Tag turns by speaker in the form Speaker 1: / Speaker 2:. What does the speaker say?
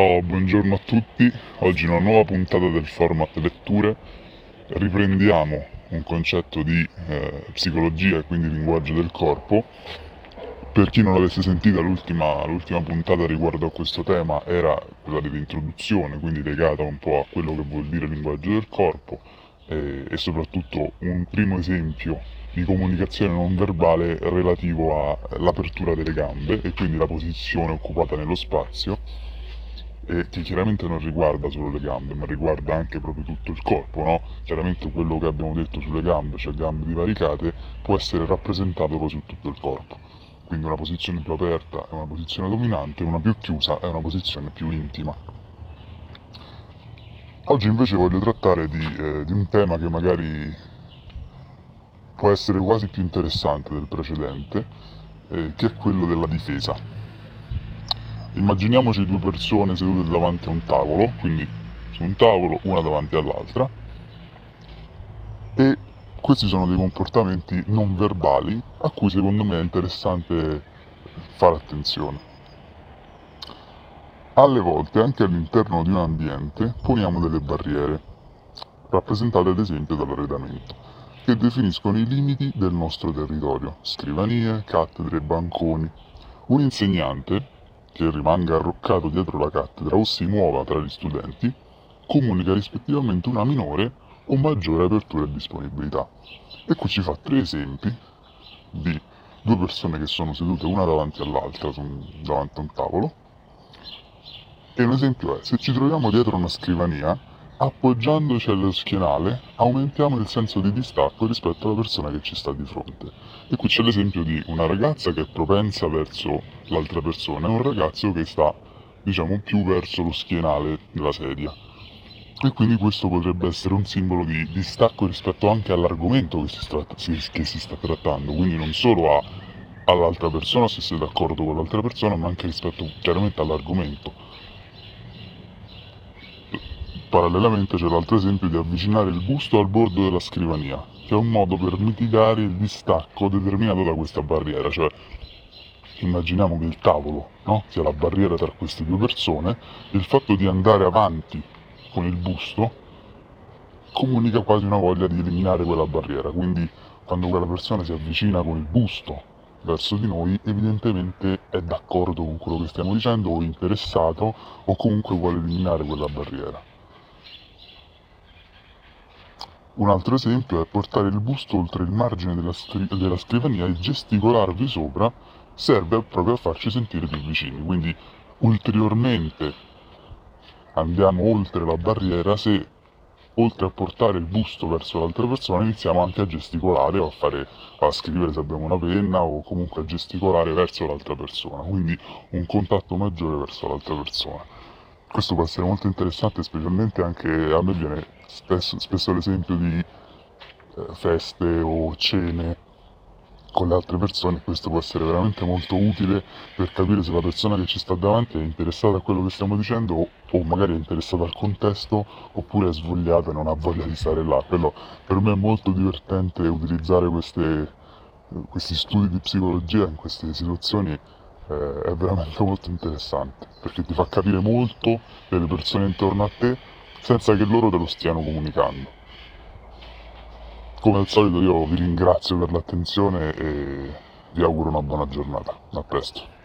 Speaker 1: Oh, buongiorno a tutti, oggi una nuova puntata del format letture. Riprendiamo un concetto di eh, psicologia e quindi linguaggio del corpo. Per chi non l'avesse sentita, l'ultima, l'ultima puntata riguardo a questo tema era quella dell'introduzione, quindi legata un po' a quello che vuol dire linguaggio del corpo eh, e soprattutto un primo esempio di comunicazione non verbale relativo all'apertura delle gambe e quindi la posizione occupata nello spazio e che chiaramente non riguarda solo le gambe, ma riguarda anche proprio tutto il corpo, no? Chiaramente quello che abbiamo detto sulle gambe, cioè gambe divaricate, può essere rappresentato poi su tutto il corpo. Quindi una posizione più aperta è una posizione dominante, una più chiusa è una posizione più intima. Oggi invece voglio trattare di, eh, di un tema che magari può essere quasi più interessante del precedente, eh, che è quello della difesa. Immaginiamoci due persone sedute davanti a un tavolo, quindi su un tavolo, una davanti all'altra, e questi sono dei comportamenti non verbali a cui secondo me è interessante fare attenzione. Alle volte, anche all'interno di un ambiente, poniamo delle barriere, rappresentate ad esempio dall'arredamento, che definiscono i limiti del nostro territorio, scrivanie, cattedre, banconi. Un insegnante che rimanga arroccato dietro la cattedra o si muova tra gli studenti, comunica rispettivamente una minore o maggiore apertura e disponibilità. E qui ci fa tre esempi di due persone che sono sedute una davanti all'altra davanti a un tavolo. E un esempio è, se ci troviamo dietro una scrivania, appoggiandoci allo schienale aumentiamo il senso di distacco rispetto alla persona che ci sta di fronte. E qui c'è l'esempio di una ragazza che è propensa verso l'altra persona e un ragazzo che sta, diciamo, più verso lo schienale della sedia. E quindi questo potrebbe essere un simbolo di distacco rispetto anche all'argomento che si, sta, che si sta trattando, quindi non solo a, all'altra persona se sei d'accordo con l'altra persona, ma anche rispetto chiaramente all'argomento Parallelamente c'è l'altro esempio di avvicinare il busto al bordo della scrivania, che è un modo per mitigare il distacco determinato da questa barriera, cioè immaginiamo che il tavolo no, sia la barriera tra queste due persone, il fatto di andare avanti con il busto comunica quasi una voglia di eliminare quella barriera, quindi quando quella persona si avvicina con il busto verso di noi evidentemente è d'accordo con quello che stiamo dicendo o interessato o comunque vuole eliminare quella barriera. Un altro esempio è portare il busto oltre il margine della, stri- della scrivania e gesticolarvi sopra serve proprio a farci sentire più vicini. Quindi ulteriormente andiamo oltre la barriera se oltre a portare il busto verso l'altra persona iniziamo anche a gesticolare o a, fare, a scrivere se abbiamo una penna o comunque a gesticolare verso l'altra persona, quindi un contatto maggiore verso l'altra persona. Questo può essere molto interessante, specialmente anche a me viene spesso, spesso l'esempio di eh, feste o cene con le altre persone, questo può essere veramente molto utile per capire se la persona che ci sta davanti è interessata a quello che stiamo dicendo o, o magari è interessata al contesto oppure è svogliata e non ha voglia di stare là. Quello per me è molto divertente utilizzare queste, questi studi di psicologia in queste situazioni eh, è veramente molto interessante perché ti fa capire molto delle persone intorno a te senza che loro te lo stiano comunicando. Come al solito io vi ringrazio per l'attenzione e vi auguro una buona giornata. A presto.